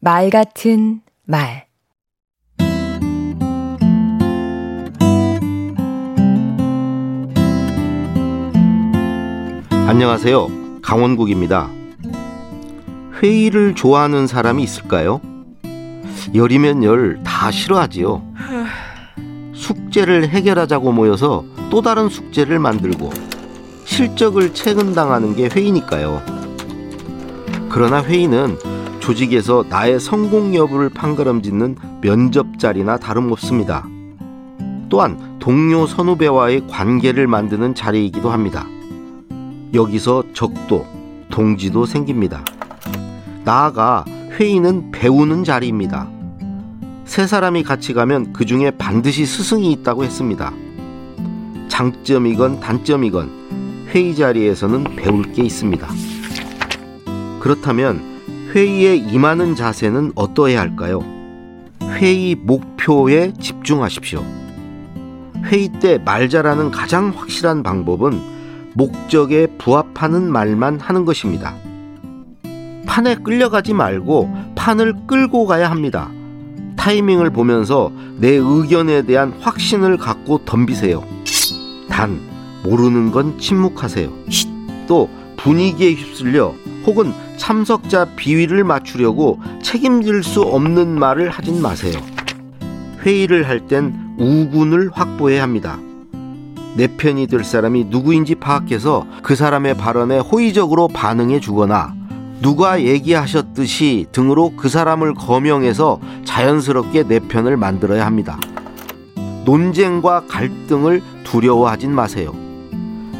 말 같은 말 안녕하세요. 강원국입니다. 회의를 좋아하는 사람이 있을까요? 열이면 열 다 싫어하지요. 숙제를 해결하자고 모여서 또 다른 숙제를 만들고 실적을 채근당하는 게 회의니까요. 그러나 회의는 조직에서 나의 성공 여부를 판가름짓는 면접 자리나 다름없습니다. 또한 동료 선후배와의 관계를 만드는 자리이기도 합니다. 여기서 적도, 동지도 생깁니다. 나아가 회의는 배우는 자리입니다. 세 사람이 같이 가면 그 중에 반드시 스승이 있다고 했습니다. 장점이건 단점이건 회의 자리에서는 배울 게 있습니다. 그렇다면 회의에 임하는 자세는 어떠해야 할까요? 회의 목표에 집중하십시오. 회의 때 말 잘하는 가장 확실한 방법은 목적에 부합하는 말만 하는 것입니다. 판에 끌려가지 말고 판을 끌고 가야 합니다. 타이밍을 보면서 내 의견에 대한 확신을 갖고 덤비세요. 단, 모르는 건 침묵하세요. 또 분위기에 휩쓸려 혹은 참석자 비위를 맞추려고 책임질 수 없는 말을 하진 마세요. 회의를 할 땐 우군을 확보해야 합니다. 내 편이 될 사람이 누구인지 파악해서 그 사람의 발언에 호의적으로 반응해 주거나 누가 얘기하셨듯이 등으로 그 사람을 거명해서 자연스럽게 내 편을 만들어야 합니다. 논쟁과 갈등을 두려워하진 마세요.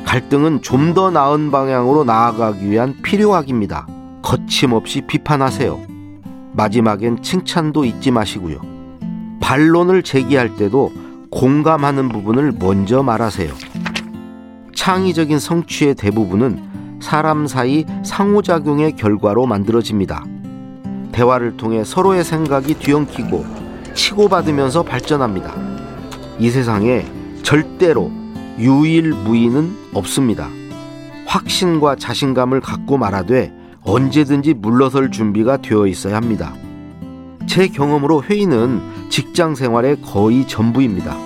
갈등은 좀 더 나은 방향으로 나아가기 위한 필요악입니다. 거침없이 비판하세요. 마지막엔 칭찬도 잊지 마시고요. 반론을 제기할 때도 공감하는 부분을 먼저 말하세요. 창의적인 성취의 대부분은 사람 사이 상호작용의 결과로 만들어집니다. 대화를 통해 서로의 생각이 뒤엉키고 치고받으면서 발전합니다. 이 세상에 절대로 유일무이는 없습니다. 확신과 자신감을 갖고 말하되 언제든지 물러설 준비가 되어 있어야 합니다. 제 경험으로 회의는 직장 생활의 거의 전부입니다.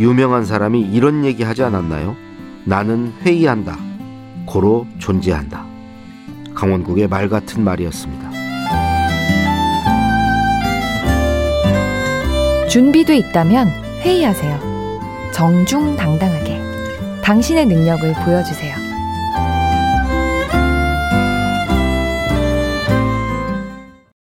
유명한 사람이 이런 얘기 하지 않았나요? 나는 회의한다. 고로 존재한다. 강원국의 말 같은 말이었습니다. 준비돼 있다면 회의하세요. 정중당당하게 당신의 능력을 보여주세요.